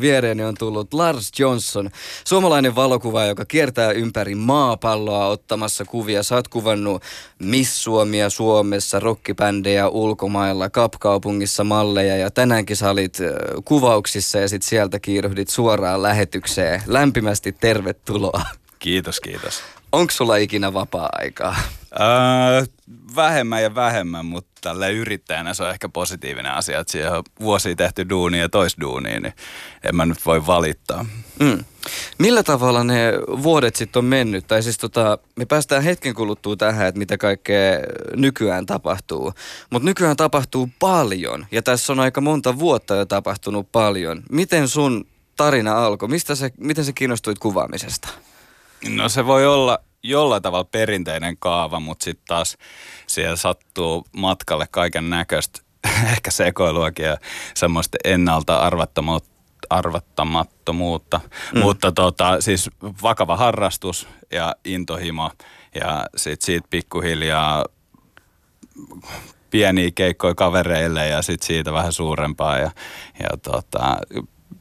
Viereeni on tullut Lars Johnson, suomalainen valokuva, joka kiertää ympäri maapalloa ottamassa kuvia. Sä oot kuvannut Miss Suomia Suomessa, rockibändejä ulkomailla, Kapkaupungissa malleja ja tänäänkin sä olit kuvauksissa ja sit sieltä kiiruhdit suoraan lähetykseen. Lämpimästi tervetuloa. Kiitos, kiitos. Onko sulla ikinä vapaa-aikaa? Öö, vähemmän ja vähemmän, mutta tälle yrittäjänä se on ehkä positiivinen asia, että siihen on vuosia tehty duunia ja toisduunia, niin en mä nyt voi valittaa. Mm. Millä tavalla ne vuodet sitten on mennyt? Tai siis tota, me päästään hetken kuluttua tähän, että mitä kaikkea nykyään tapahtuu. Mutta nykyään tapahtuu paljon ja tässä on aika monta vuotta jo tapahtunut paljon. Miten sun tarina alkoi? Mistä se, miten sä kiinnostuit kuvaamisesta? No se voi olla jollain tavalla perinteinen kaava, mutta sitten taas siellä sattuu matkalle kaiken näköistä ehkä sekoiluakin ja semmoista ennalta arvattamattomuutta. Mm. Mutta tota, siis vakava harrastus ja intohimo ja sitten siitä pikkuhiljaa pieniä keikkoja kavereille ja sitten siitä vähän suurempaa ja, ja tota,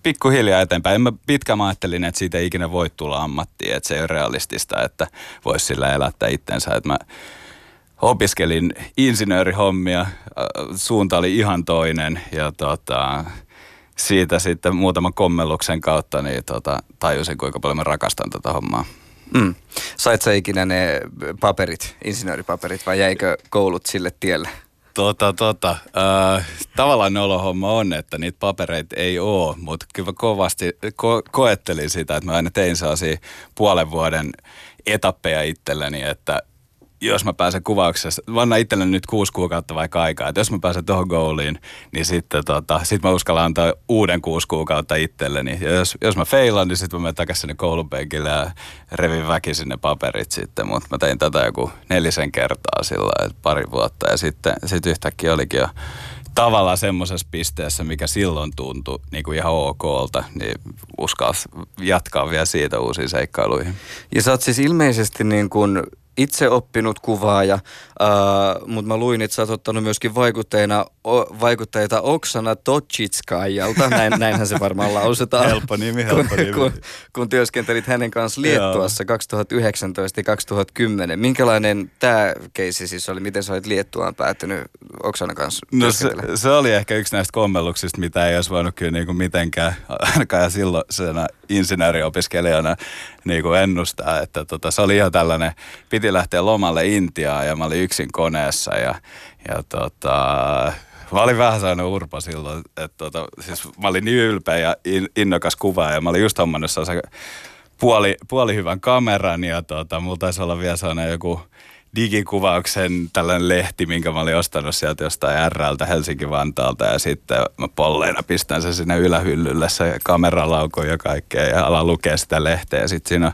pikkuhiljaa eteenpäin. En mä pitkään ajattelin, että siitä ei ikinä voi tulla ammattia, että se ei ole realistista, että voisi sillä elättää itsensä. Että mä opiskelin insinöörihommia, äh, suunta oli ihan toinen ja tota, siitä sitten muutaman kommelluksen kautta niin tota, tajusin, kuinka paljon mä rakastan tätä hommaa. Mm. Sait sä ikinä ne paperit, insinööripaperit vai jäikö koulut sille tielle? Tota, tota, äh, tavallaan homma on, että niitä papereita ei ole, mutta kyllä kovasti ko- koettelin sitä, että mä aina tein sellaisia puolen vuoden etappeja itselleni, että jos mä pääsen kuvauksessa, mä annan itselleni nyt kuusi kuukautta vaikka aikaa, että jos mä pääsen tuohon goaliin, niin sitten tota, sit mä uskallan antaa uuden kuusi kuukautta itselleni. Ja jos, jos mä feilan, niin sitten mä menen takaisin sinne koulupenkille ja revin väkisin ne paperit sitten. Mutta mä tein tätä joku nelisen kertaa sillä pari vuotta ja sitten sit yhtäkkiä olikin jo tavallaan semmoisessa pisteessä, mikä silloin tuntui niin kuin ihan okolta, niin uskalsi jatkaa vielä siitä uusiin seikkailuihin. Ja sä oot siis ilmeisesti niin kuin itse oppinut kuvaaja, äh, mutta mä luin, että sä oot ottanut myöskin vaikutteina, o, vaikutteita Oksana Tochitskajalta, Näin, näinhän se varmaan lausutaan. helppo nimi, helppo kun, nimi. Kun, kun työskentelit hänen kanssa Liettuassa 2019 ja 2010. Minkälainen tämä keissi siis oli? Miten sä olit Liettuaan päättynyt Oksana kanssa No se, se, oli ehkä yksi näistä kommelluksista, mitä ei olisi voinut kyllä niinku mitenkään, ainakaan silloin insinööriopiskelijana niin kuin ennustaa, että tota, se oli ihan tällainen, piti lähteä lomalle Intiaan ja mä olin yksin koneessa ja, ja tota, mä olin vähän saanut urpa silloin, että tota, siis mä olin niin ylpeä ja in, innokas kuva ja mä olin just hommannut se puoli, puoli hyvän kameran ja tota, mulla taisi olla vielä sellainen joku digikuvauksen tällainen lehti, minkä mä olin ostanut sieltä jostain RLtä Helsinki-Vantaalta ja sitten mä polleina pistän sen sinne ylähyllylle se kameralauko ja kaikkea ja alan lukea sitä lehteä. Ja sitten siinä on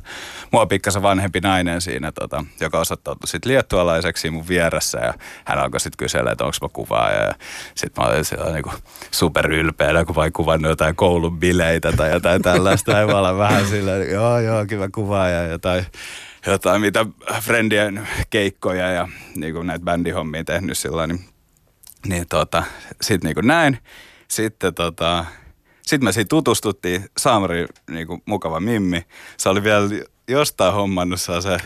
mua pikkasen vanhempi nainen siinä, tota, joka osoittautui sitten liettualaiseksi mun vieressä ja hän alkoi sitten kysellä, että onko mä kuvaaja ja sitten mä olin siellä niinku superylpeänä, kun vai kuvannut jotain koulun bileitä tai jotain tällaista. Ja mä olen vähän silleen, joo joo, kiva kuvaaja ja jotain jotain, mitä friendien keikkoja ja niin kuin näitä bändihommia tehnyt sillä niin, niin tota, sitten niin kuin näin. Sitten tota, sitten me siitä tutustuttiin, Saamari niin kuin mukava Mimmi. Se oli vielä jostain hommannut se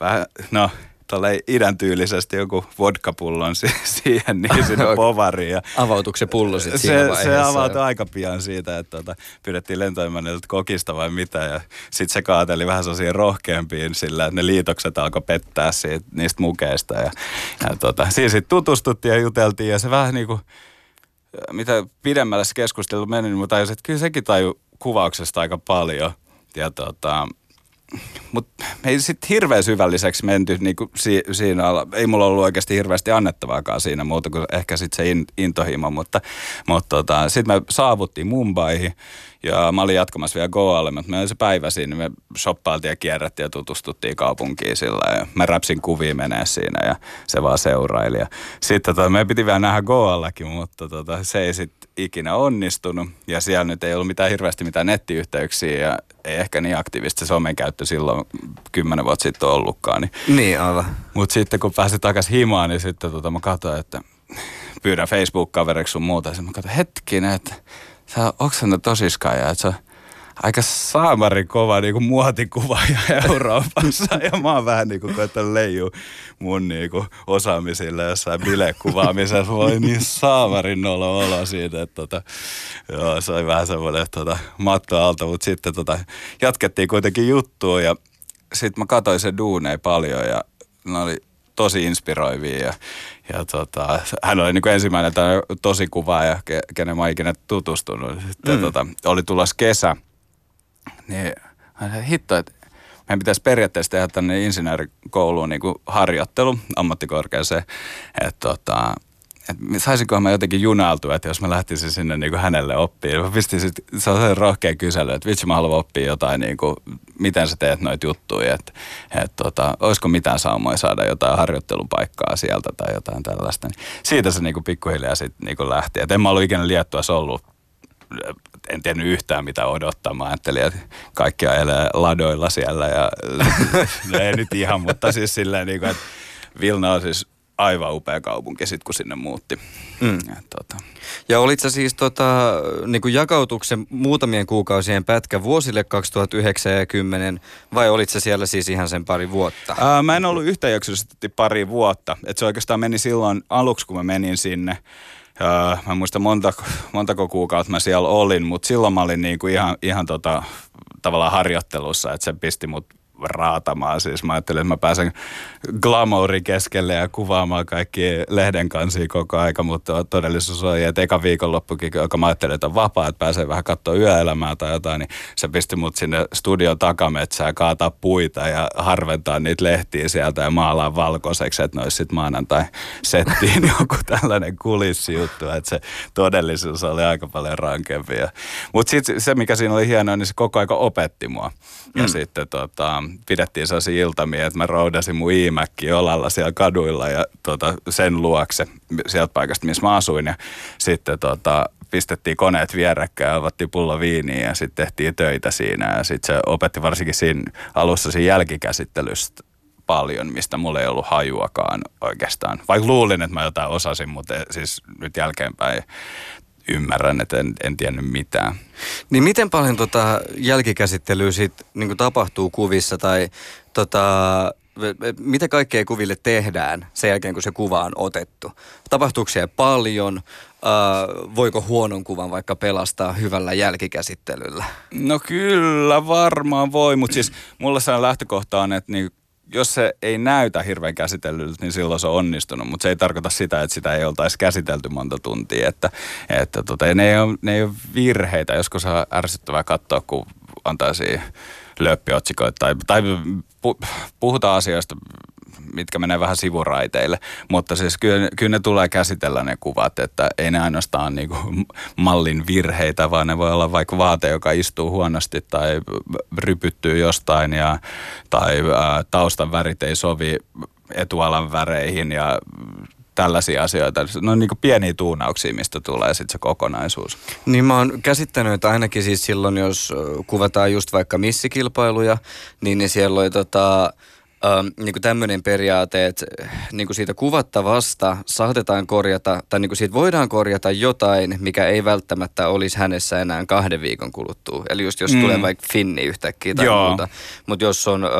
vähän, no tolle idän tyylisesti joku vodkapullon siihen niin sinne povariin. Ja Avautuiko se pullo sitten se, se avautui aika pian siitä, että tuota, pyydettiin lentoimannilta kokista vai mitä ja sitten se kaateli vähän sellaisia rohkeampiin sillä, että ne liitokset alkoi pettää siitä, niistä mukeista ja, ja tuota, siinä sitten tutustuttiin ja juteltiin ja se vähän niin kuin, mitä pidemmälle se keskustelu meni, niin mä tajusin, että kyllä sekin taju kuvauksesta aika paljon ja tota, mutta ei sitten hirveän syvälliseksi menty niin kuin si, siinä alla. Ei mulla ollut oikeasti hirveästi annettavaakaan siinä muuta kuin ehkä sitten se in, intohimo, mutta, mutta tota, sitten me saavuttiin Mumbaihin ja mä olin jatkamassa vielä Goalle, mutta me se päivä siinä, me shoppailtiin ja kierrättiin ja tutustuttiin kaupunkiin sillä ja mä räpsin kuvia menee siinä ja se vaan seuraili. Ja sitten tota, me piti vielä nähdä Goallakin, mutta tota, se ei sitten ikinä onnistunut ja siellä nyt ei ollut mitään hirveästi mitään nettiyhteyksiä ja ei ehkä niin aktiivista se somen käyttö silloin kymmenen vuotta sitten ollutkaan. Niin, niin aivan. Mutta sitten kun pääsin takaisin himaan, niin sitten tota, mä katsoin, että pyydän Facebook-kaveriksi sun muuta. Ja mä katsoin, hetkinen, että sä, onko se tosiskaan ja että on aika saamari kova niin kuin muotikuvaaja Euroopassa. Ja mä oon vähän niin kuin koettanut leijua mun niin kuin osaamisille jossain bilekuvaamisessa. Voi niin saamarin nolo olo siitä, että tota, joo, se oli vähän semmoinen tota, matto alta, mutta sitten tota, jatkettiin kuitenkin juttua ja sitten mä katsoin sen duuneen paljon ja ne oli tosi inspiroivia ja, ja tota, hän oli niin ensimmäinen tosi kuvaaja, kenen mä ikinä tutustunut. Sitten mm. tota, oli tulossa kesä niin hitto, että meidän pitäisi periaatteessa tehdä tänne insinöörikouluun niin kuin harjoittelu ammattikorkeaseen. Että tota, et saisinko mä jotenkin junailtua, että jos mä lähtisin sinne niin kuin hänelle oppiin. Mä pistin sit, se on se rohkea kysely, että vitsi mä haluan oppia jotain, niin kuin, miten sä teet noita juttuja, että et, tota, olisiko mitään saumoja saada jotain harjoittelupaikkaa sieltä tai jotain tällaista. Niin siitä se niin kuin pikkuhiljaa sitten niin lähti. Et en mä ollut ikinä Liettuassa ollut en tiennyt yhtään mitä odottamaan. Ajattelin, että kaikki ajelee ladoilla siellä ja no ei nyt ihan, mutta siis silleen niin kuin, että Vilna on siis aivan upea kaupunki sit, kun sinne muutti. Mm. Ja, tota. ja olit sä siis tota, niin kuin jakautuksen muutamien kuukausien pätkä vuosille 2009 ja 2010 vai olit sä siellä siis ihan sen pari vuotta? Ää, mä en ollut yhtäjaksoisesti pari vuotta. Et se oikeastaan meni silloin aluksi, kun mä menin sinne. Ja mä en muista monta, montako kuukautta mä siellä olin, mutta silloin mä olin niinku ihan, ihan tota, tavallaan harjoittelussa, että se pisti mut raatamaan. Siis mä ajattelin, että mä pääsen glamourin keskelle ja kuvaamaan kaikki lehden kansia koko aika, mutta todellisuus oli, että eka viikonloppukin, joka mä ajattelin, että on vapaa, että pääsee vähän katsoa yöelämää tai jotain, niin se pisti mut sinne studion takametsään kaataa puita ja harventaa niitä lehtiä sieltä ja maalaa valkoiseksi, että ne olisi sitten maanantai settiin joku tällainen kulissijuttu, että se todellisuus oli aika paljon rankempi. Mutta sitten se, mikä siinä oli hienoa, niin se koko aika opetti mua. Ja mm. sitten tota, pidettiin sellaisia iltamia, että mä roudasin mun iimäkki olalla siellä kaduilla ja tota, sen luokse sieltä paikasta, missä mä asuin. Ja sitten tota, pistettiin koneet vierekkäin ja avattiin pullo viiniä ja sitten tehtiin töitä siinä. Ja sitten se opetti varsinkin siinä alussa siinä jälkikäsittelystä paljon, mistä mulla ei ollut hajuakaan oikeastaan. Vaikka luulin, että mä jotain osasin, mutta siis nyt jälkeenpäin ymmärrän, että en, en tiennyt mitään. Niin miten paljon tota jälkikäsittelyä sit, niin tapahtuu kuvissa tai tota, mitä kaikkea kuville tehdään sen jälkeen, kun se kuva on otettu? Tapahtuuko siellä paljon? Uh, voiko huonon kuvan vaikka pelastaa hyvällä jälkikäsittelyllä? No kyllä, varmaan voi, mutta siis mulla se lähtökohta on, että niin jos se ei näytä hirveän käsitellyltä, niin silloin se on onnistunut, mutta se ei tarkoita sitä, että sitä ei oltaisi käsitelty monta tuntia. Että, että tota, ne, ei ole, ne ei ole virheitä, joskus on ärsyttävää katsoa, kun on tällaisia löppiotsikoita tai, tai puhutaan asioista, mitkä menee vähän sivuraiteille. Mutta siis kyllä, kyllä ne tulee käsitellä ne kuvat, että ei ne ainoastaan niin kuin mallin virheitä, vaan ne voi olla vaikka vaate, joka istuu huonosti tai rypyttyy jostain ja, tai ää, taustan värit ei sovi etualan väreihin ja tällaisia asioita. Ne on niin pieniä tuunauksia, mistä tulee sitten se kokonaisuus. Niin mä oon käsittänyt, että ainakin siis silloin, jos kuvataan just vaikka missikilpailuja, niin, niin siellä oli tota, ähm, niin tämmöinen periaate, että niin kuin siitä kuvattavasta saatetaan korjata, tai niin kuin siitä voidaan korjata jotain, mikä ei välttämättä olisi hänessä enää kahden viikon kuluttua. Eli just jos mm. tulee vaikka finni yhtäkkiä tai Joo. muuta. Mutta jos on äh,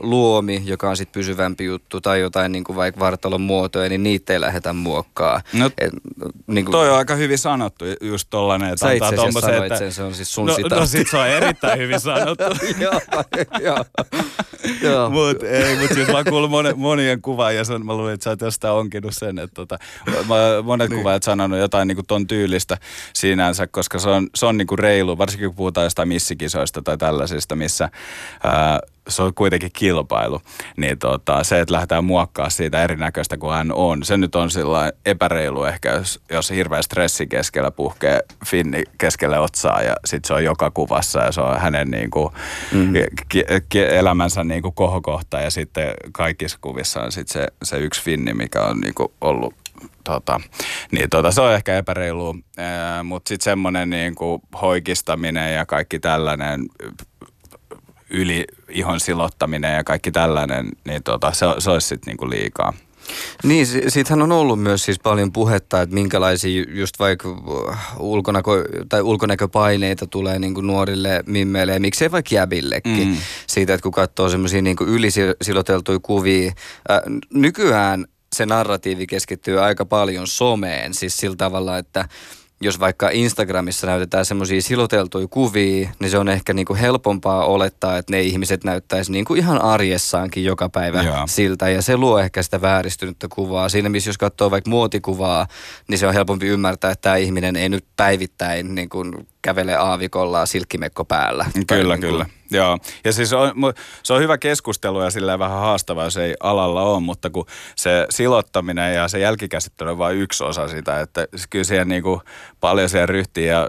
luomi, joka on sitten pysyvämpi juttu, tai jotain niin kuin vaikka vartalon muotoja, niin niitä ei lähdetä muokkaa. No, Et, niin kuin, toi on aika hyvin sanottu, just tollanen. Että Sä itse asiassa sanoit että... sen, se on siis sun no, sitaatti. No sit se on erittäin hyvin sanottu. joo, joo. joo. Mut ei, mutta siis mä kuullut monen, monien kuvaajia, ja mä luulin, että sä oot jostain onkinut sen, että tota, mä, monet niin. kuvaajat sanonut jotain niin kuin ton tyylistä sinänsä, koska se on, se on niin kuin reilu, varsinkin kun puhutaan jostain missikisoista tai tällaisista, missä ää, se on kuitenkin kilpailu, niin tota, se, että lähdetään muokkaa siitä erinäköistä kuin hän on, se nyt on sillä epäreilu ehkä, jos, jos hirveä stressi keskellä puhkee finni keskelle otsaa ja sitten se on joka kuvassa ja se on hänen niin kuin, mm-hmm. ki, ki, elämänsä niin kuin kohokohta ja sitten kaikissa kuvissa on sitten se, se yksi finni, mikä on niin kuin ollut Tota, niin tota, se on ehkä epäreilu, mutta sitten semmoinen niin hoikistaminen ja kaikki tällainen yli ihon silottaminen ja kaikki tällainen, niin tota, se, se olisi sitten niinku liikaa. Niin, siitähän on ollut myös siis paljon puhetta, että minkälaisia just vaikka ulkonäkö, tai ulkonäköpaineita tulee niin kuin nuorille mimmeille ja miksei vaikka jäbillekin. Mm. Siitä, että kun katsoo semmoisia niin ylisiloteltuja kuvia. Äh, nykyään se narratiivi keskittyy aika paljon someen, siis sillä tavalla, että jos vaikka Instagramissa näytetään semmoisia siloteltuja kuvia, niin se on ehkä niinku helpompaa olettaa, että ne ihmiset näyttäisi niinku ihan arjessaankin joka päivä Jaa. siltä. Ja se luo ehkä sitä vääristynyttä kuvaa. Siinä missä jos katsoo vaikka muotikuvaa, niin se on helpompi ymmärtää, että tämä ihminen ei nyt päivittäin niin kuin kävele aavikolla silkkimekko päällä. Kyllä, niin kyllä. Joo. Ja siis on, se on hyvä keskustelu ja sillä vähän haastava, jos ei alalla ole, mutta kun se silottaminen ja se jälkikäsittely on vain yksi osa sitä, että kyllä siihen niin kuin paljon siihen ryhtiin ja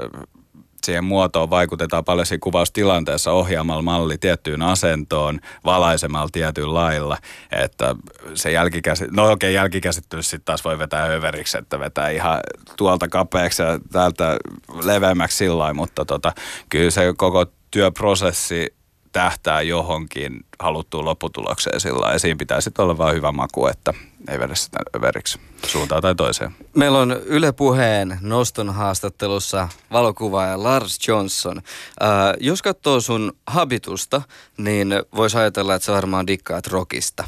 siihen muotoon vaikutetaan paljon siinä kuvaustilanteessa ohjaamalla malli tiettyyn asentoon, valaisemalla tietyllä lailla, että se jälkikäsittely, no okei, jälkikäsittely sitten taas voi vetää överiksi, että vetää ihan tuolta kapeaksi ja täältä leveämmäksi sillä mutta tota, kyllä se koko työprosessi tähtää johonkin haluttuun lopputulokseen sillä ja siinä pitää sitten olla vain hyvä maku, että ei vedä sitä överiksi suuntaan tai toiseen. Meillä on Yle Puheen noston haastattelussa valokuvaaja Lars Johnson. Äh, jos katsoo sun habitusta, niin voisi ajatella, että sä varmaan dikkaat rockista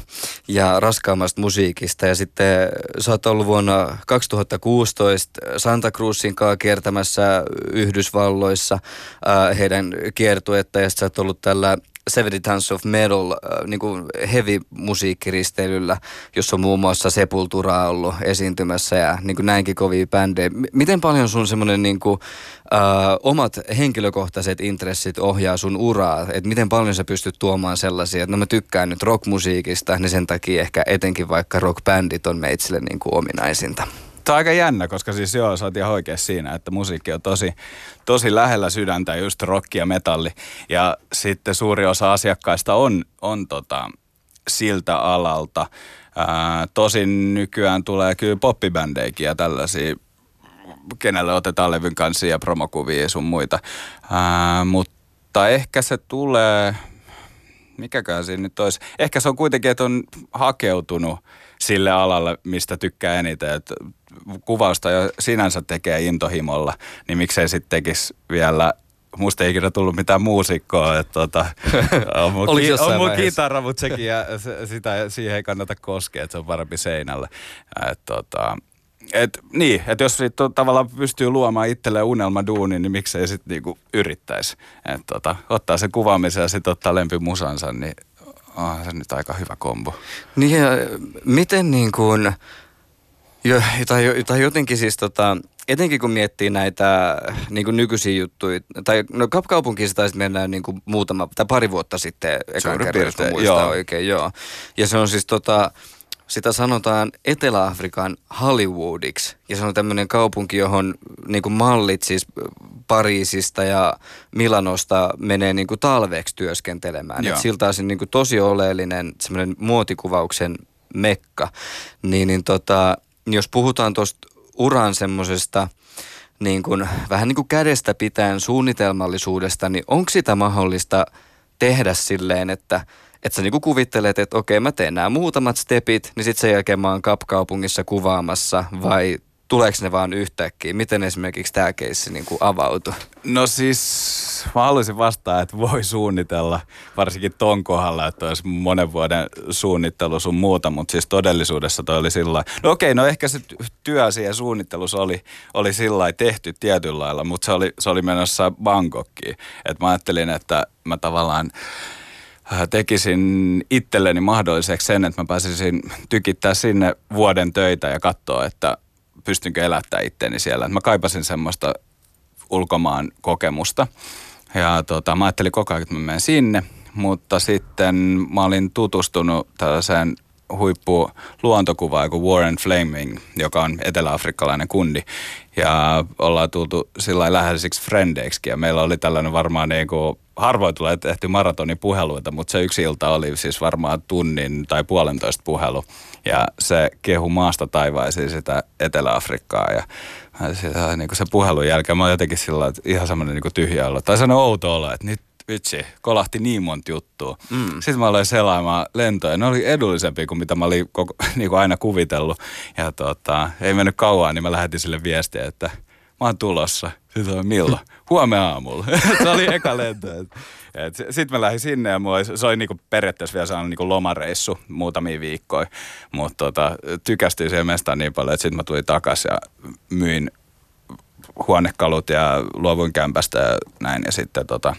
ja raskaammasta musiikista. Ja sitten sä oot ollut vuonna 2016 Santa Cruzin kanssa kiertämässä Yhdysvalloissa äh, heidän kiertuetta ja sitten sä oot ollut tällä 70 Tons of Metal äh, niin kuin heavy musiikkiristeilyllä, jossa on muun muassa Sepultura ollut esiintymässä ja niin kuin näinkin kovia bändejä. M- miten paljon sun semmoinen niin äh, omat henkilökohtaiset intressit ohjaa sun uraa? Et miten paljon sä pystyt tuomaan sellaisia, että no mä tykkään nyt rockmusiikista, niin sen takia ehkä etenkin vaikka rockbändit on meitsille niin kuin ominaisinta. Tämä on aika jännä, koska siis joo, sä oot ihan oikein siinä, että musiikki on tosi, tosi lähellä sydäntä, just rock ja metalli. Ja sitten suuri osa asiakkaista on, on tota, siltä alalta. Ää, tosin nykyään tulee kyllä poppibändeikin ja tällaisia, kenelle otetaan levyn kanssa ja promokuvia ja sun muita. Ää, mutta ehkä se tulee, mikäkään siinä nyt olisi. Ehkä se on kuitenkin, että on hakeutunut sille alalle, mistä tykkää eniten. Että kuvausta jo sinänsä tekee intohimolla, niin miksei sitten tekisi vielä musta ei ikinä tullut mitään muusikkoa. Että tota, on mun, ki- on mun kitara, mutta sekin ja sitä, siihen ei kannata koskea, että se on parempi seinällä. Et, tota, et, niin, että jos sit tavallaan pystyy luomaan itselleen unelmaduunin, niin miksei sitten niinku yrittäisi. Et, tota, ottaa se kuvaamisen ja sitten ottaa lempimusansa, niin on se nyt aika hyvä kombo. Niin ja miten niin kuin Jo, tai, tai jotenkin siis tota, etenkin kun miettii näitä niin kuin nykyisiä juttuja, tai no kaupunkiin taisi mennä niin kuin muutama, tai pari vuotta sitten ekan kerran, jos muistaa joo. oikein, joo. Ja se on siis tota, sitä sanotaan Etelä-Afrikan Hollywoodiksi. Ja se on tämmöinen kaupunki, johon niin kuin mallit siis Pariisista ja Milanosta menee niin kuin talveksi työskentelemään. Et siltä on niin kuin tosi oleellinen semmoinen muotikuvauksen mekka. Niin, niin tota, jos puhutaan tuosta uran semmoisesta niin kuin, vähän niin kuin kädestä pitäen suunnitelmallisuudesta, niin onko sitä mahdollista tehdä silleen, että että sä niinku kuvittelet, että okei mä teen nämä muutamat stepit, niin sitten sen jälkeen mä oon kapkaupungissa kuvaamassa vai tuleeko ne vaan yhtäkkiä? Miten esimerkiksi tämä keissi niin avautui? No siis mä haluaisin vastaa, että voi suunnitella, varsinkin ton kohdalla, että olisi monen vuoden suunnittelu sun muuta, mutta siis todellisuudessa toi oli sillä No okei, no ehkä se työ siihen suunnittelussa oli, oli sillä tehty tietyllä lailla, mutta se oli, se oli menossa Bangkokkiin. Että mä ajattelin, että mä tavallaan äh, tekisin itselleni mahdolliseksi sen, että mä pääsisin tykittää sinne vuoden töitä ja katsoa, että pystynkö elättää itteeni siellä. Mä kaipasin semmoista ulkomaan kokemusta. Ja tota, mä ajattelin koko ajan, että mä menen sinne, mutta sitten mä olin tutustunut tällaiseen huippu luontokuvaa kuin Warren Flaming, joka on etelä-afrikkalainen kundi. Ja ollaan tultu sillä läheisiksi frendeiksi. Ja meillä oli tällainen varmaan niin kuin, harvoin tulee tehty puheluita, mutta se yksi ilta oli siis varmaan tunnin tai puolentoista puhelu. Ja se kehu maasta taivaisiin sitä Etelä-Afrikkaa ja sitä, niin kuin se puhelun jälkeen mä oon jotenkin sillä että ihan semmoinen niin tyhjä olo. Tai semmoinen outo olo, että nyt vitsi, kolahti niin monta juttua. Mm. Sitten mä aloin selaamaan lentoja. Ne oli edullisempia kuin mitä mä olin koko, niin kuin aina kuvitellut. Ja tota, ei mennyt kauan, niin mä lähetin sille viestiä, että mä oon tulossa. Sitten on milloin? Huomenna aamulla. se oli eka lento. Sitten mä lähdin sinne ja mua, se oli niinku periaatteessa vielä sellainen niinku lomareissu muutamia viikkoja. Mutta tota, tykästyin siihen mestaan niin paljon, että sitten mä tulin takaisin ja myin huonekalut ja luovuin kämpästä ja näin. Ja sitten tota,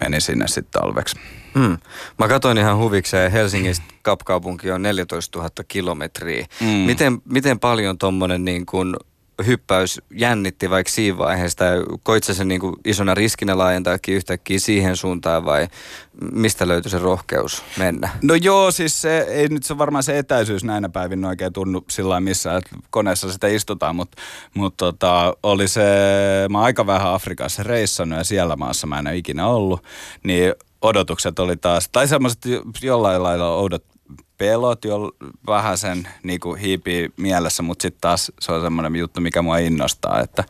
menin sinne sitten talveksi. Mm. Mä katsoin ihan huvikseen, Helsingistä kapkaupunki on 14 000 kilometriä. Mm. Miten, miten paljon tuommoinen niin kuin hyppäys jännitti vaikka siinä vaiheessa? Koit sen niin kuin isona riskinä laajentaakin yhtäkkiä siihen suuntaan vai mistä löytyi se rohkeus mennä? No joo, siis se, ei nyt se varmaan se etäisyys näinä päivin oikein tunnu sillä missä, että koneessa sitä istutaan, mutta mut tota, oli se, mä aika vähän Afrikassa reissannut ja siellä maassa mä en ole ikinä ollut, niin odotukset oli taas, tai semmoiset jollain lailla oudot pelot jo vähän sen niin kuin hiipii mielessä, mutta sitten taas se on semmoinen juttu, mikä mua innostaa, että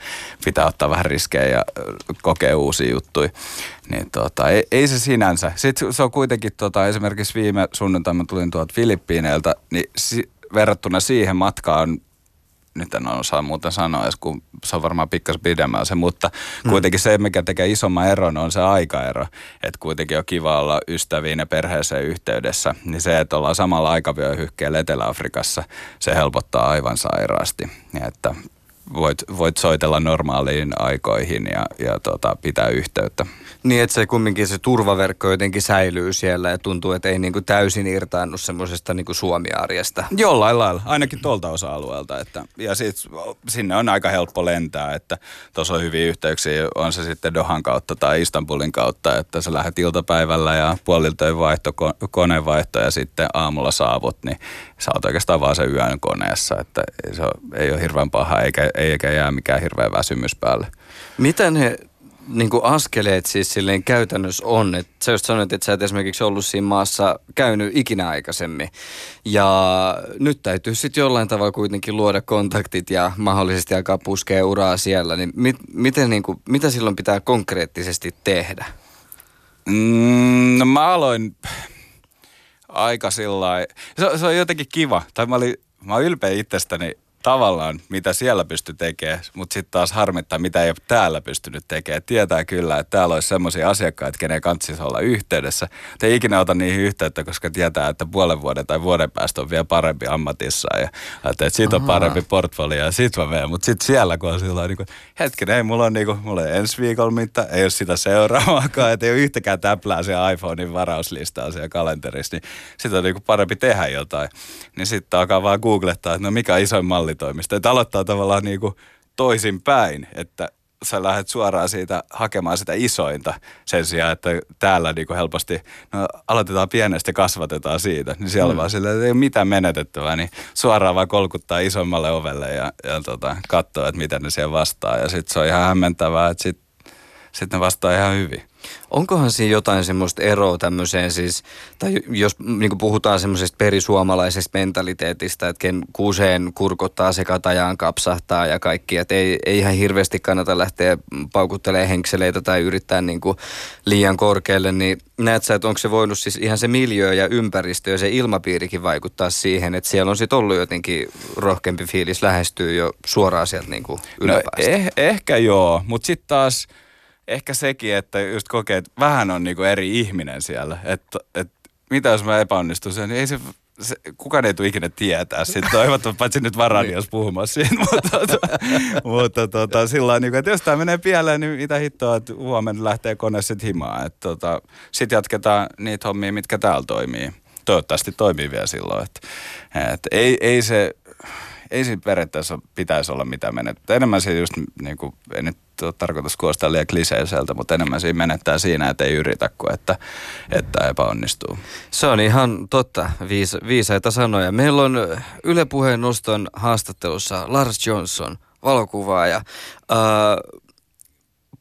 pitää ottaa vähän riskejä ja kokea uusia juttuja. Niin tota, ei, ei, se sinänsä. Sitten se on kuitenkin tota, esimerkiksi viime sunnuntaina tulin tuolta Filippiineiltä, niin si- verrattuna siihen matkaan nyt en osaa muuten sanoa edes, kun se on varmaan pikkas pidemmän se, mutta kuitenkin se, mikä tekee isomman eron, on se aikaero. Että kuitenkin on kiva olla ystäviin ja perheeseen yhteydessä. Niin se, että ollaan samalla aikavyöhykkeellä Etelä-Afrikassa, se helpottaa aivan sairaasti. Ja että voit, voit soitella normaaliin aikoihin ja, ja tota, pitää yhteyttä. Niin, että se kumminkin se turvaverkko jotenkin säilyy siellä ja tuntuu, että ei niinku täysin irtaannu semmoisesta niinku Suomi-arjesta. Jollain lailla, ainakin tuolta osa-alueelta. Että, ja sit, sinne on aika helppo lentää, että tuossa on hyviä yhteyksiä, on se sitten Dohan kautta tai Istanbulin kautta, että sä lähdet iltapäivällä ja puolilta vaihto, konevaihto ja sitten aamulla saavut, niin sä oot oikeastaan vaan sen yön koneessa, että se ei ole hirveän paha eikä, eikä jää mikään hirveä väsymys päälle. Miten he niin kuin askeleet siis silleen käytännössä on? Et sä just sanoit, että sä et esimerkiksi ollut siinä maassa käynyt ikinä aikaisemmin. Ja nyt täytyy sitten jollain tavalla kuitenkin luoda kontaktit ja mahdollisesti alkaa puskea uraa siellä. Niin mit, miten, niin kuin, mitä silloin pitää konkreettisesti tehdä? Mm, no mä aloin aika sillä se, se on jotenkin kiva. Tai mä, olin, mä olin ylpeä itsestäni tavallaan, mitä siellä pystyy tekemään, mutta sitten taas harmittaa, mitä ei ole täällä pystynyt tekemään. Tietää kyllä, että täällä olisi sellaisia asiakkaita, kenen kantsisi olla yhteydessä. Te ei ikinä ota niihin yhteyttä, koska tietää, että puolen vuoden tai vuoden päästä on vielä parempi ammatissa ja että siitä on parempi portfolio ja sit mä menen. Mutta sitten siellä, kun on sillä niin hetken, ei mulla on, niin kuin, mulla on ensi viikolla mitä, ei ole sitä seuraavaakaan, että ei ole yhtäkään täplää siellä iPhonein varauslistaa siellä kalenterissa, niin sitten on niin kuin parempi tehdä jotain. Niin sitten alkaa vaan googlettaa, että no mikä isoin malli sosiaalitoimisto. Että aloittaa tavallaan niin kuin toisinpäin, että sä lähdet suoraan siitä hakemaan sitä isointa sen sijaan, että täällä niin kuin helposti no, aloitetaan pienestä ja kasvatetaan siitä. Niin siellä mm. vaan sillä, että ei ole mitään menetettävää, niin suoraan vaan kolkuttaa isommalle ovelle ja, ja tota, katsoo, että miten ne siellä vastaa. Ja sitten se on ihan hämmentävää, että sit ne vastaa ihan hyvin. Onkohan siinä jotain semmoista eroa tämmöiseen siis, tai jos niin puhutaan semmoisesta perisuomalaisesta mentaliteetista, että ken kuuseen kurkottaa, sekatajaan kapsahtaa ja kaikki, että ei, ei ihan hirveästi kannata lähteä paukuttelemaan henkseleitä tai yrittää niin liian korkealle, niin näet sä, että onko se voinut siis ihan se miljö ja ympäristö ja se ilmapiirikin vaikuttaa siihen, että siellä on sitten ollut jotenkin rohkeampi fiilis lähestyä jo suoraan sieltä niin kuin no, eh, ehkä joo, mutta sitten taas – ehkä sekin, että just kokee, että vähän on niinku eri ihminen siellä. Että, että mitä jos mä epäonnistun sen, niin ei se, se, kukaan ei tule ikinä tietää sitten toivottavasti, paitsi nyt vaan jos puhumassa siitä, mutta, tota, mutta tota, sillä niin että jos tämä menee pieleen, niin mitä hittoa, että huomenna lähtee kone sitten himaan. Että tota, sitten jatketaan niitä hommia, mitkä täällä toimii. Toivottavasti toimii vielä silloin. Että, että ei, ei se, ei siinä periaatteessa pitäisi olla mitään menettää. Enemmän se just, niin kuin, ei nyt ole tarkoitus kuostaa liian kliseiseltä, mutta enemmän siinä menettää siinä, että ei yritä kuin että, että epäonnistuu. Se on ihan totta, viisa, viisaita sanoja. Meillä on Yle Puheen noston haastattelussa Lars Johnson, valokuvaaja. Äh,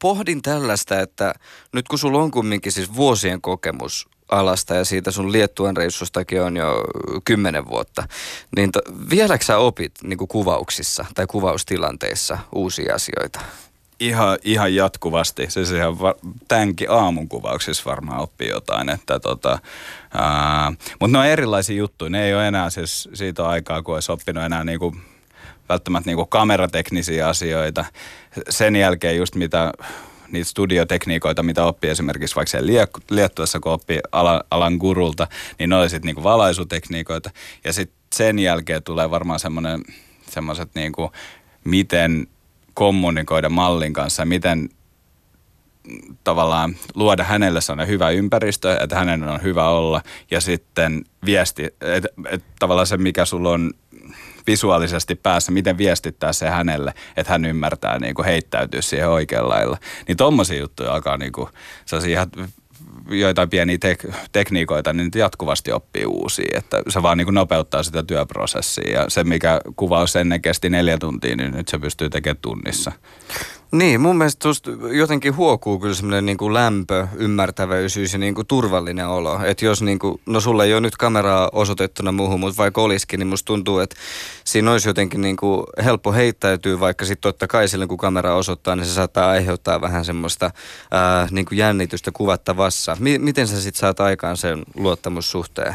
pohdin tällaista, että nyt kun sulla on kumminkin siis vuosien kokemus alasta ja siitä sun Liettuan reissustakin on jo kymmenen vuotta. Niin to, vieläkö sä opit niin kuvauksissa tai kuvaustilanteissa uusia asioita? ihan, ihan jatkuvasti. Se ihan va- tämänkin aamun kuvauksissa varmaan oppii jotain. Että tota, mutta ne on erilaisia juttuja. Ne ei ole enää siis siitä aikaa, kun olisi oppinut enää niinku, välttämättä niinku kamerateknisiä asioita. Sen jälkeen just mitä niitä studiotekniikoita, mitä oppii esimerkiksi vaikka siellä Liettuassa, kun oppii alan, alan gurulta, niin ne oli sitten niinku valaisutekniikoita. Ja sitten sen jälkeen tulee varmaan semmoinen, semmoiset niinku, miten kommunikoida mallin kanssa, miten tavallaan luoda hänelle sellainen hyvä ympäristö, että hänen on hyvä olla ja sitten viesti, että, että tavallaan se mikä sulla on visuaalisesti päässä, miten viestittää se hänelle, että hän ymmärtää niin kuin heittäytyä siihen oikealla lailla. Niin tommosia juttuja alkaa niin kuin, ihan joitain pieniä tek- tekniikoita, niin jatkuvasti oppii uusia. Että se vaan niin kuin nopeuttaa sitä työprosessia. Ja se, mikä kuvaus ennen kesti neljä tuntia, niin nyt se pystyy tekemään tunnissa. Niin, mun mielestä jotenkin huokuu kyllä semmoinen niin kuin lämpö, ymmärtäväisyys ja niin kuin turvallinen olo. Että jos niin kuin, no sulla ei ole nyt kameraa osoitettuna muuhun, mutta vaikka olisikin, niin musta tuntuu, että siinä olisi jotenkin niin kuin helppo heittäytyä, vaikka sitten totta kai silloin kun kamera osoittaa, niin se saattaa aiheuttaa vähän semmoista ää, niin kuin jännitystä kuvattavassa. M- miten sä sitten saat aikaan sen luottamussuhteen?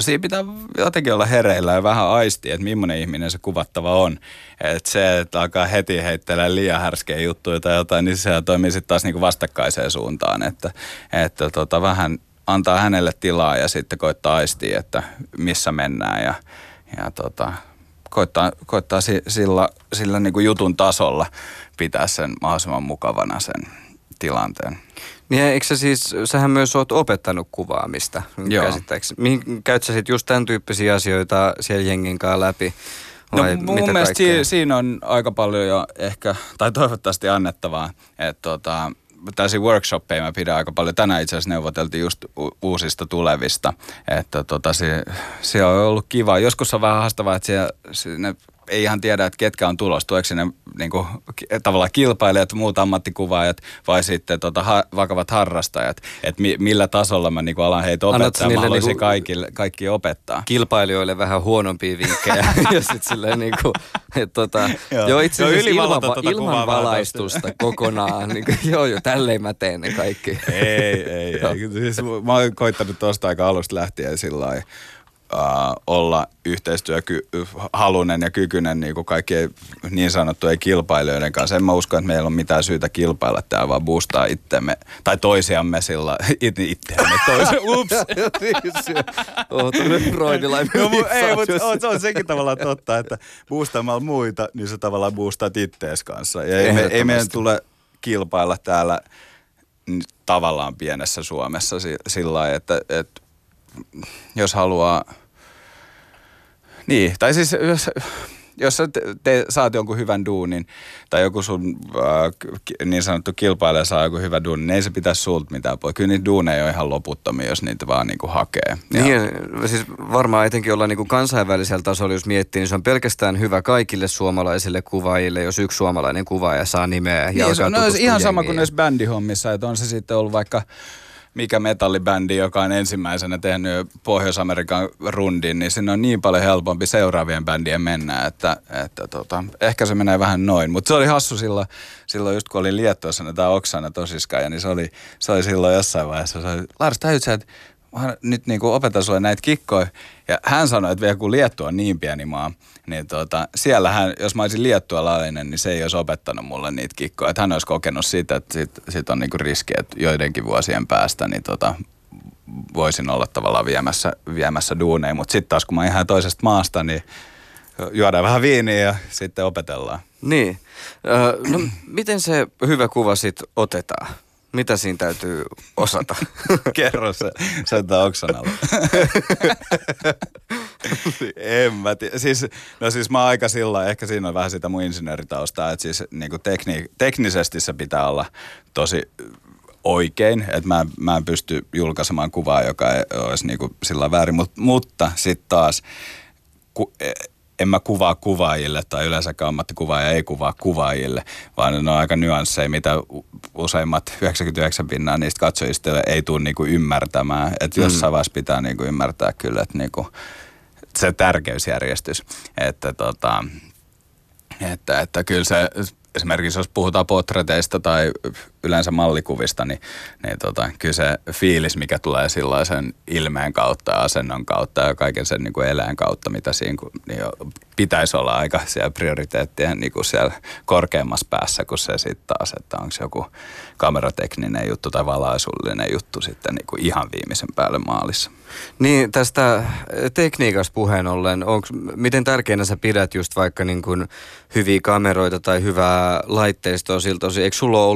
No siinä pitää jotenkin olla hereillä ja vähän aistia, että millainen ihminen se kuvattava on. Että se, että alkaa heti heittelee liian härskejä juttuja tai jotain, niin se toimii sitten taas niinku vastakkaiseen suuntaan. Että, että tota, vähän antaa hänelle tilaa ja sitten koittaa aistia, että missä mennään ja, ja tota, koittaa, koittaa sillä, sillä niin kuin jutun tasolla pitää sen mahdollisimman mukavana sen tilanteen. Niin eikö sä siis, sähän myös oot opettanut kuvaamista Joo. käsittääkseni. Mihin käyt sä sit just tämän tyyppisiä asioita siellä jengin kanssa läpi? No mun mitä mielestä si- siinä on aika paljon jo ehkä, tai toivottavasti annettavaa, että tota, tällaisia workshoppeja mä pidän aika paljon. Tänään itse asiassa neuvoteltiin just u- uusista tulevista, että tota, se, se on ollut kiva. Joskus on vähän haastavaa, että siellä, ne ei ihan tiedä, että ketkä on tulossa. Tuleeko sinne niin kuin, tavallaan kilpailijat, muut ammattikuvaajat vai sitten tota, ha, vakavat harrastajat. Että mi, millä tasolla mä niin kuin, alan heitä opettaa. Mä haluaisin niin kaikille, kaikki opettaa. Kilpailijoille vähän huonompia vinkkejä. ja sitten silleen niin kuin, että tota, joo. joo itse asiassa ilman, tuota ilman valaistusta kokonaan. niin kuin, joo, joo, tälleen mä teen ne kaikki. ei, ei, ei. Siis, mä oon koittanut tuosta aika alusta lähtien sillä lailla uh, olla yhteistyöhalunen ja kykyinen niin kuin kaikkien niin sanottujen kilpailijoiden kanssa. En mä usko, että meillä on mitään syytä kilpailla täällä, vaan boostaa itsemme tai toisiamme sillä it, itseämme toisen. Ups. Oot freudilainen. no, ei, mutta on, se on sekin tavallaan totta, että boostaamalla muita, niin sä tavallaan boostaat ittees kanssa. Ja ei, me, ei meidän tule kilpailla täällä tavallaan pienessä Suomessa sillä lailla, että, että jos haluaa niin, tai siis jos, jos sä te, te, saat jonkun hyvän duunin tai joku sun äh, niin sanottu kilpailija saa joku hyvä duunin, niin ei se pitäisi sulta mitään pois. Kyllä niitä duuneja on ihan loputtomia, jos niitä vaan niinku hakee. Ja. Niin, siis varmaan etenkin olla niinku kansainvälisellä tasolla, jos miettii, niin se on pelkästään hyvä kaikille suomalaisille kuvaajille, jos yksi suomalainen kuvaaja saa nimeä ja niin, se on, no, ihan sama kuin näissä bändihommissa, että on se sitten ollut vaikka mikä metallibändi, joka on ensimmäisenä tehnyt Pohjois-Amerikan rundin, niin sinne on niin paljon helpompi seuraavien bändien mennä, että, että tota, ehkä se menee vähän noin. Mutta se oli hassu silloin, silloin just kun olin Liettuassa tämä Oksana Tosiskaja, niin se oli, se oli silloin jossain vaiheessa, se oli, Lars, täytyy että mä nyt niin kuin opetan sulle näitä kikkoja. Ja hän sanoi, että vielä kun Liettua on niin pieni maa, niin tota, siellähän, jos mä olisin liettualainen, niin se ei olisi opettanut mulle niitä kikkoja. Että hän olisi kokenut siitä, että sit, sit on niinku riski, että joidenkin vuosien päästä niin tota, voisin olla tavallaan viemässä, viemässä duuneja. Mutta sitten taas kun mä ihan toisesta maasta, niin juodaan vähän viiniä ja sitten opetellaan. Niin. no, miten se hyvä kuva sitten otetaan? Mitä siinä täytyy osata? Kerro se, on Oksanalla. en mä tiedä. Siis, no siis mä oon aika sillä, ehkä siinä on vähän sitä mun insinööritaustaa, että siis niin kuin tekni, teknisesti se pitää olla tosi oikein, että mä, mä en pysty julkaisemaan kuvaa, joka ei olisi niin kuin sillä väärin, Mut, mutta sitten taas ku, en mä kuvaa kuvaajille tai yleensäkään ammattikuvaaja ei kuvaa kuvaajille, vaan ne on aika nyansseja, mitä useimmat 99 pinnaa niistä katsojista ei tule niinku ymmärtämään. Että mm. jossain vaiheessa pitää niinku ymmärtää kyllä, että niinku, se tärkeysjärjestys, että tota, että, että kyllä se esimerkiksi jos puhutaan potreteista tai yleensä mallikuvista, niin, niin tota, kyllä se fiilis, mikä tulee sellaisen ilmeen kautta asennon kautta ja kaiken sen niin kuin eläin kautta, mitä siinä niin pitäisi olla aika siellä prioriteettien niin kuin siellä korkeammassa päässä, kun se sitten taas, että onko joku kameratekninen juttu tai valaisullinen juttu sitten niin kuin ihan viimeisen päälle maalissa. Niin tästä tekniikasta puheen ollen, onks, miten tärkeänä sä pidät just vaikka niin kuin hyviä kameroita tai hyvää laitteistoa siltä osin? Eikö sulla ole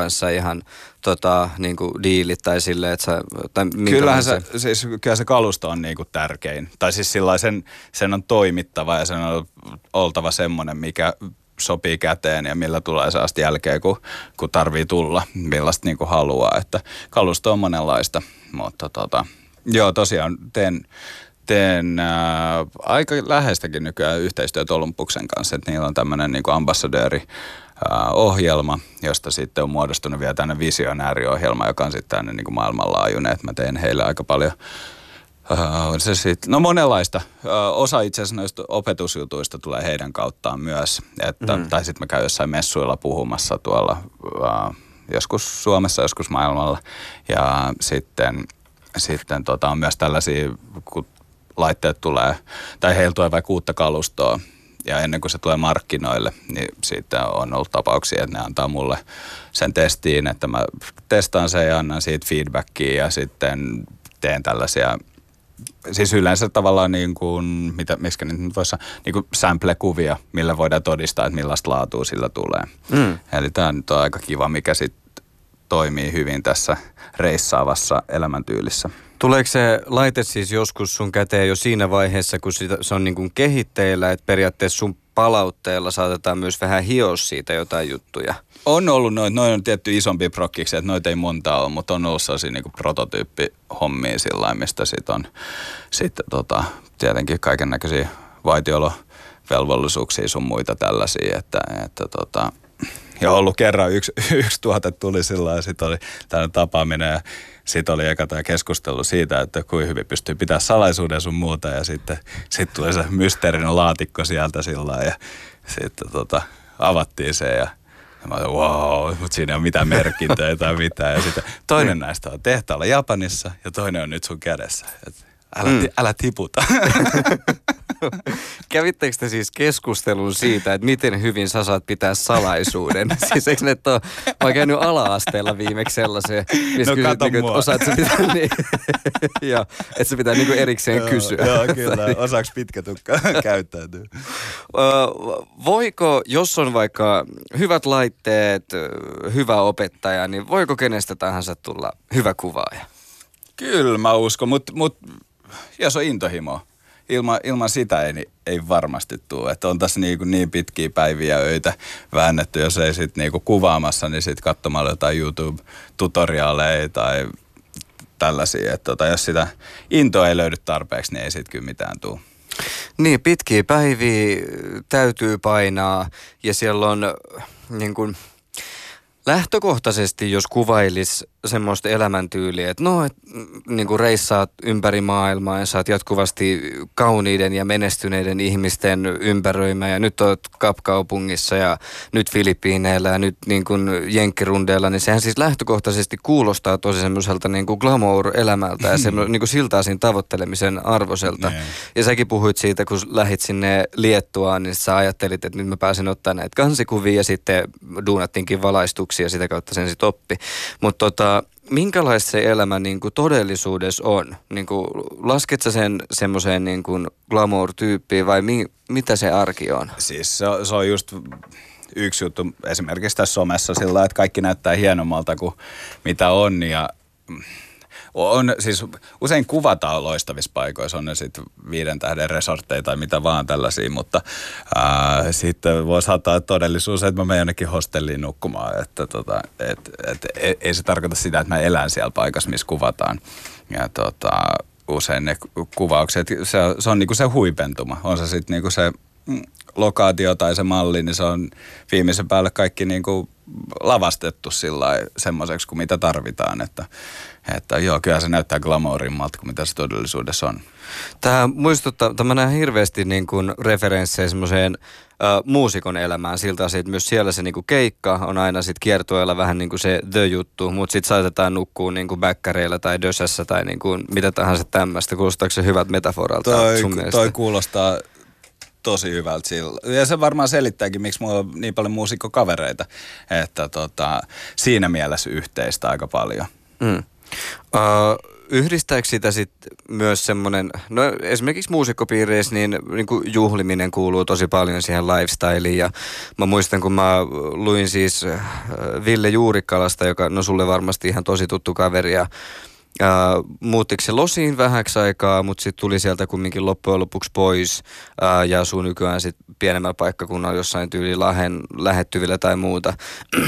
kanssa ihan tota, niin kuin diilit tai silleen, että sä... Tai Kyllähän se, siis, kyllä se kalusto on niin kuin tärkein. Tai siis sen, sen on toimittava ja sen on oltava semmoinen, mikä sopii käteen ja millä tulee sellaista jälkeen, kun, kun tarvii tulla, millaista niin kuin haluaa. Että kalusto on monenlaista, mutta tota, joo tosiaan teen, teen ää, aika läheistäkin nykyään yhteistyötä Olympuksen kanssa, että niillä on tämmöinen niin ambassadööri ohjelma, josta sitten on muodostunut vielä tänne visionääriohjelma, joka on sitten tänne niin kuin maailmanlaajuinen, että mä teen heille aika paljon se sit, no monenlaista. Osa itse asiassa noista opetusjutuista tulee heidän kauttaan myös. Että, mm. Tai sitten mä käyn jossain messuilla puhumassa tuolla uh, joskus Suomessa, joskus maailmalla. Ja sitten, sitten tota, on myös tällaisia, kun laitteet tulee, tai heillä tulee vaikka uutta kalustoa, ja ennen kuin se tulee markkinoille, niin siitä on ollut tapauksia, että ne antaa mulle sen testiin, että mä testaan sen ja annan siitä feedbackia ja sitten teen tällaisia siis yleensä tavallaan niin kuin, mitä, miskä nyt voisi niin kuin sample-kuvia, millä voidaan todistaa, että millaista laatua sillä tulee. Mm. Eli tämä nyt on aika kiva, mikä sitten toimii hyvin tässä reissaavassa elämäntyylissä. Tuleeko se laite siis joskus sun käteen jo siinä vaiheessa, kun sitä, se on niin kuin kehitteillä, että periaatteessa sun palautteella saatetaan myös vähän hioa siitä jotain juttuja? On ollut noin, noin on tietty isompi prokkiksi, että noita ei monta ole, mutta on ollut sellaisia niin prototyyppihommia sillä mistä sit on sitten tota, tietenkin kaiken näköisiä vaitiolovelvollisuuksia sun muita tällaisia, että, että tota, ja ollut kerran yksi, yksi tuote tuli sillä ja sitten oli tämmöinen tapaaminen ja sitten oli eka tämä keskustelu siitä, että kuinka hyvin pystyy pitämään salaisuuden sun muuta ja sitten sit tuli se mysteerinen laatikko sieltä sillä ja sitten tota, avattiin se ja ja mä olin, wow, mutta siinä ei ole mitään merkintöjä tai mitään. Ja sitten toinen niin. näistä on tehtaalla Japanissa ja toinen on nyt sun kädessä. Et älä, mm. älä tiputa. Kävittekö te siis keskustelun siitä, että miten hyvin sä saat pitää salaisuuden? siis eikö ne ole, mä oon käynyt ala-asteella viimeksi sellaisen, missä no, kysyt, niin, että osaat sä pitää, niin, joo, että se pitää niin erikseen joo, kysyä. Joo, kyllä. Osaako pitkä tukka käyttäytyy? voiko, jos on vaikka hyvät laitteet, hyvä opettaja, niin voiko kenestä tahansa tulla hyvä kuvaaja? Kyllä mä uskon, mutta mut, jos on intohimo, ilman, ilman sitä ei, ei varmasti tule. Että on tässä niin, kuin niin pitkiä päiviä öitä väännetty, jos ei sitten niin kuvaamassa, niin sitten katsomalla jotain YouTube-tutoriaaleja tai tällaisia. Että tota, jos sitä intoa ei löydy tarpeeksi, niin ei sitten kyllä mitään tule. Niin, pitkiä päiviä täytyy painaa ja siellä on niin kuin, lähtökohtaisesti, jos kuvailis semmoista elämäntyyliä, että no, et, mm, niin kuin reissaat ympäri maailmaa ja saat jatkuvasti kauniiden ja menestyneiden ihmisten ympäröimä ja nyt oot Kapkaupungissa ja nyt Filippiineillä ja nyt niin kuin Jenkkirundeilla, niin sehän siis lähtökohtaisesti kuulostaa tosi semmoiselta niin kuin glamour-elämältä ja semmo, niin kuin siltaisin tavoittelemisen arvoiselta. Nee. Ja säkin puhuit siitä, kun lähit sinne Liettuaan, niin sä ajattelit, että nyt mä pääsen ottaa näitä kansikuvia ja sitten duunattiinkin valaistuksia sitä kautta sen sitten oppi. Mutta tota, minkälaista se elämä niin kuin todellisuudessa on? Niin kuin, lasket sä sen semmoiseen niin glamour-tyyppiin vai mi, mitä se arki on? Siis se, se on just yksi juttu esimerkiksi tässä somessa sillä että kaikki näyttää hienommalta kuin mitä on ja on, siis usein kuvataan loistavissa paikoissa, on ne sitten viiden tähden resortteja tai mitä vaan tällaisia, mutta ää, sitten voi saattaa todellisuus, että mä menen jonnekin hostelliin nukkumaan, että tota, et, et, et, ei se tarkoita sitä, että mä elän siellä paikassa, missä kuvataan. Ja tota, usein ne kuvaukset, se, se on niinku se huipentuma, on se sitten niinku se lokaatio tai se malli, niin se on viimeisen päälle kaikki niin kuin lavastettu sillä semmoiseksi kuin mitä tarvitaan. Että, että joo, kyllä se näyttää glamourimmalta kuin mitä se todellisuudessa on. Tämä muistuttaa, tämä näen hirveästi niin kuin referenssejä semmoiseen äh, muusikon elämään siltä asiaa, että myös siellä se niin kuin keikka on aina sitten kiertueella vähän niin kuin se the juttu, mutta sitten saatetaan nukkua niin kuin bäkkäreillä tai dösässä tai niin kuin mitä tahansa tämmöistä. Kuulostaako se hyvät metaforalta toi, sun mielestä? Toi kuulostaa tosi hyvältä sillä. Ja se varmaan selittääkin, miksi mulla on niin paljon muusikkokavereita, että tota, siinä mielessä yhteistä aika paljon. Mm. Uh, yhdistääkö sitä sit myös semmoinen, no esimerkiksi muusikkopiireissä niin, niin kuin juhliminen kuuluu tosi paljon siihen lifestyleen ja mä muistan kun mä luin siis Ville Juurikkalasta, joka no sulle varmasti ihan tosi tuttu kaveri ja Muuttiko se Losiin vähäksi aikaa, mutta sitten tuli sieltä kumminkin loppujen lopuksi pois uh, ja asuu nykyään sitten pienemmällä paikkakunnalla jossain tyyli Lahen lähettyvillä tai muuta.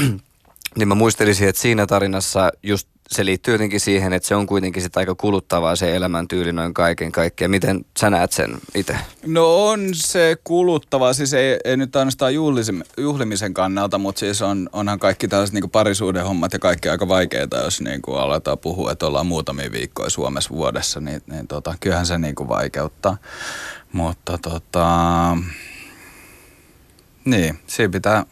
niin mä muistelisin, että siinä tarinassa just se liittyy jotenkin siihen, että se on kuitenkin sitä aika kuluttavaa se elämäntyyli noin kaiken kaikkiaan. Miten sä näet sen itse? No on se kuluttavaa, siis ei, ei nyt ainoastaan juhlimisen kannalta, mutta siis on, onhan kaikki tällaiset niin parisuuden hommat ja kaikki aika vaikeita, jos niin kuin aletaan puhua, että ollaan muutamia viikkoja Suomessa vuodessa, niin, niin tota, kyllähän se niin kuin vaikeuttaa. Mutta tota, niin, siinä pitää,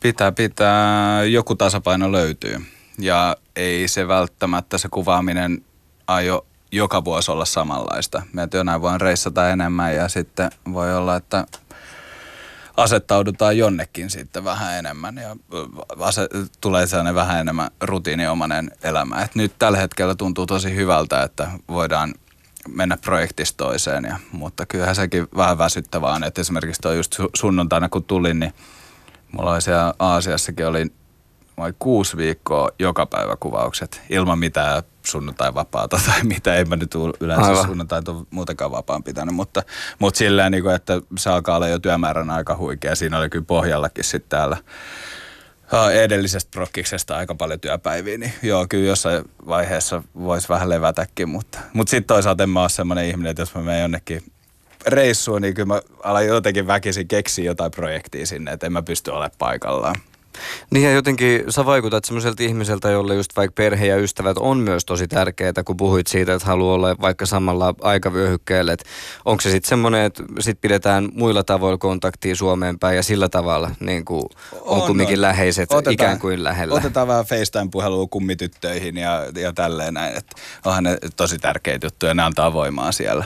pitää, pitää, joku tasapaino löytyy ja ei se välttämättä se kuvaaminen aio joka vuosi olla samanlaista. Meitä jonain vuonna reissata enemmän ja sitten voi olla, että asettaudutaan jonnekin sitten vähän enemmän ja ase- tulee sellainen vähän enemmän rutiiniomainen elämä. Et nyt tällä hetkellä tuntuu tosi hyvältä, että voidaan mennä projektista toiseen, ja, mutta kyllähän sekin vähän väsyttävää on, että esimerkiksi tuo just sunnuntaina kun tulin, niin mulla oli siellä Aasiassakin oli vai kuusi viikkoa joka päivä kuvaukset ilman mitään sunnuntai-vapaata tai mitä. En mä nyt yleensä Aivan. sunnuntai muutenkaan vapaan pitänyt, mutta, mutta silleen, niin kuin, että se alkaa olla jo työmäärän aika huikea. Siinä oli kyllä pohjallakin sitten täällä edellisestä prokkiksesta aika paljon työpäiviä, niin joo, kyllä jossain vaiheessa voisi vähän levätäkin, mutta, mutta sitten toisaalta en mä ole semmoinen ihminen, että jos mä menen jonnekin reissuun, niin kyllä mä alan jotenkin väkisin keksiä jotain projektia sinne, että en mä pysty olemaan paikallaan. Niin ja jotenkin sä vaikutat semmoiselta ihmiseltä, jolle just vaikka perhe ja ystävät on myös tosi tärkeää, kun puhuit siitä, että haluaa olla vaikka samalla aikavyöhykkeellä. onko se sitten semmoinen, että sit pidetään muilla tavoilla kontaktia Suomeen päin ja sillä tavalla niin kuin on, on kumminkin on. läheiset otetaan, ikään kuin lähellä. Otetaan vähän FaceTime-puhelua kummityttöihin ja, ja tälleen näin. Että onhan ne tosi tärkeitä juttuja, ne antaa voimaa siellä.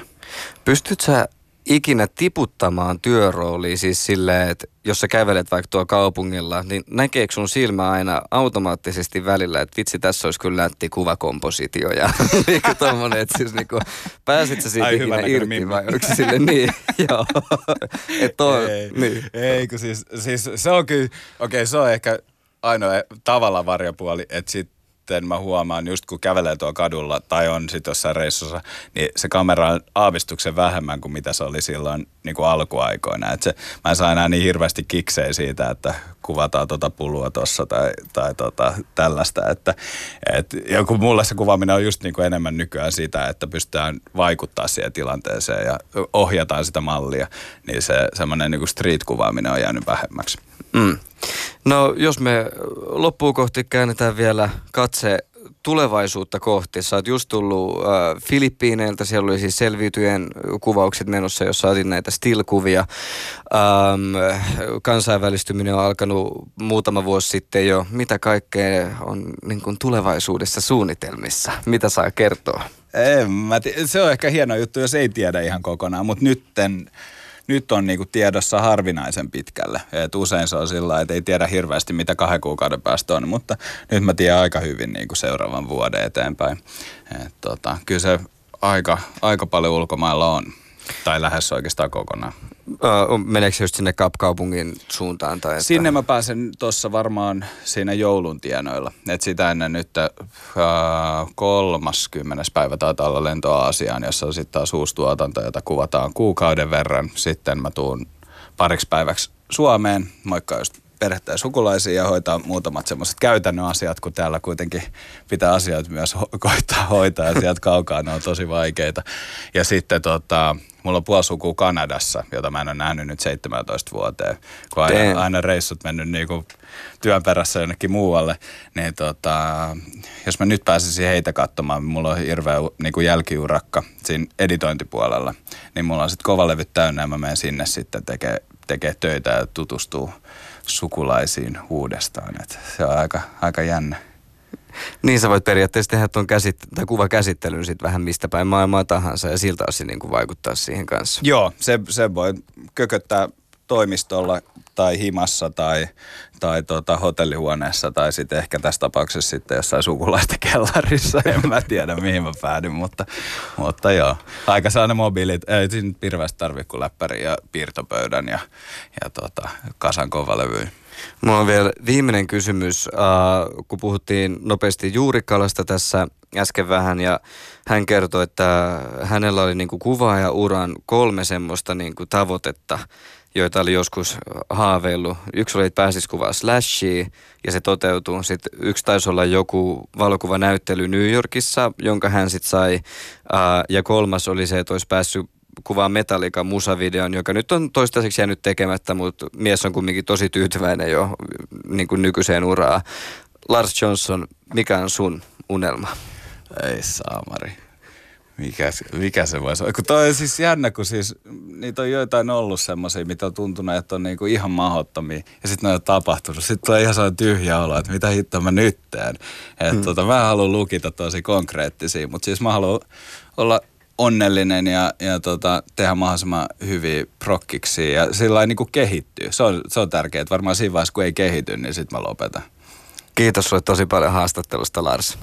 Pystyt sä ikinä tiputtamaan työroolia siis silleen, että jos sä kävelet vaikka tuolla kaupungilla, niin näkeekö sun silmä aina automaattisesti välillä, että vitsi, tässä olisi kyllä nätti kuvakompositio ja niin tommonen, että siis niinku, pääsit sä siitä Ai, ikinä irti mimmi. vai se sille niin? Joo. Et toi, ei, niin. ei, kun siis, siis se on kyllä, okei okay, se on ehkä ainoa tavalla varjopuoli, että sit sitten mä huomaan, just kun kävelee tuolla kadulla tai on sitten jossain reissussa, niin se kamera on aavistuksen vähemmän kuin mitä se oli silloin niin kuin alkuaikoina. Et se, mä en saa enää niin hirveästi kiksejä siitä, että kuvataan tota pulua tuossa tai, tai tota, tällaista. Että, et, ja kun mulle se kuvaaminen on just niin kuin enemmän nykyään sitä, että pystytään vaikuttaa siihen tilanteeseen ja ohjataan sitä mallia, niin se semmoinen niin street-kuvaaminen on jäänyt vähemmäksi. Mm. No jos me loppuun kohti käännetään vielä katse tulevaisuutta kohti. Sä oot just tullut äh, Filippiineiltä, siellä oli siis selviytyjen kuvaukset menossa, jos saatiin näitä still-kuvia. Ähm, kansainvälistyminen on alkanut muutama vuosi sitten jo. Mitä kaikkea on niin kuin tulevaisuudessa suunnitelmissa? Mitä saa kertoa? En mä tii- se on ehkä hieno juttu, jos ei tiedä ihan kokonaan, mutta nytten nyt on niinku tiedossa harvinaisen pitkälle. Et usein se on sillä että ei tiedä hirveästi, mitä kahden kuukauden päästä on, mutta nyt mä tiedän aika hyvin niinku seuraavan vuoden eteenpäin. Et tota, kyllä se aika, aika paljon ulkomailla on. Tai lähes oikeastaan kokonaan. Uh, meneekö just sinne Kapkaupungin suuntaan? Tai että... Sinne mä pääsen tuossa varmaan siinä joulun tienoilla. Et sitä ennen nyt uh, 30. päivä taitaa olla lento Aasiaan, jossa on sitten taas uusi tuotanto, jota kuvataan kuukauden verran. Sitten mä tuun pariksi päiväksi Suomeen, moikka just perhettä ja sukulaisia ja hoitaa muutamat semmoiset käytännön asiat, kun täällä kuitenkin pitää asiat myös ho- koittaa hoitaa ja sieltä kaukaa ne on tosi vaikeita. Ja sitten tota, mulla on puolisukua Kanadassa, jota mä en ole nähnyt nyt 17 vuoteen, kun aina, aina reissut mennyt niinku työn perässä jonnekin muualle, niin tota, jos mä nyt pääsisin heitä katsomaan, mulla on hirveä niinku jälkiurakka siinä editointipuolella, niin mulla on sitten kovalevyt täynnä ja mä menen sinne sitten tekee, tekee töitä ja tutustuu sukulaisiin uudestaan. Et se on aika, aika jännä. Niin sä voit periaatteessa tehdä tuon käsit- tai kuvakäsittelyn sitten vähän mistä päin maailmaa tahansa ja siltä osin niin kuin vaikuttaa siihen kanssa. Joo, se, se voi kököttää toimistolla tai himassa tai, tai tota hotellihuoneessa tai sitten ehkä tässä tapauksessa sitten jossain sukulaisten kellarissa. En mä tiedä mihin mä päädyn, mutta, mutta joo. Aika sellainen mobiilit. Ei siinä hirveästi tarvitse kuin läppäri ja piirtopöydän ja, ja tota, kasan kovalevyyn. Mulla on vielä viimeinen kysymys, uh, kun puhuttiin nopeasti Juurikalasta tässä äsken vähän ja hän kertoi, että hänellä oli niinku kuvaaja-uran kolme semmoista niinku tavoitetta, joita oli joskus haaveillut. Yksi oli, että pääsisi kuvaa Slashia ja se toteutuu. Sitten yksi taisi olla joku valokuvanäyttely New Yorkissa, jonka hän sitten sai. Ja kolmas oli se, että olisi päässyt kuvaa Metallica musavideon, joka nyt on toistaiseksi jäänyt tekemättä, mutta mies on kumminkin tosi tyytyväinen jo niin kuin nykyiseen uraa. Lars Johnson, mikä on sun unelma? Ei saamari. Mikä, mikä se voisi olla? Kun toi on siis jännä, kun siis niitä on joitain ollut semmoisia, mitä on tuntunut, että on niinku ihan mahdottomia. Ja sitten ne on tapahtunut. Sitten tulee ihan sellainen tyhjä olo, että mitä hittoa mä nyt teen. Et hmm. tota, mä haluan lukita tosi konkreettisia, mutta siis mä haluan olla onnellinen ja, ja tota, tehdä mahdollisimman hyviä prokkiksi ja sillä niin kuin kehittyy. Se on, se on tärkeää, että varmaan siinä vaiheessa kun ei kehity, niin sitten mä lopetan. Kiitos sulle tosi paljon haastattelusta Lars.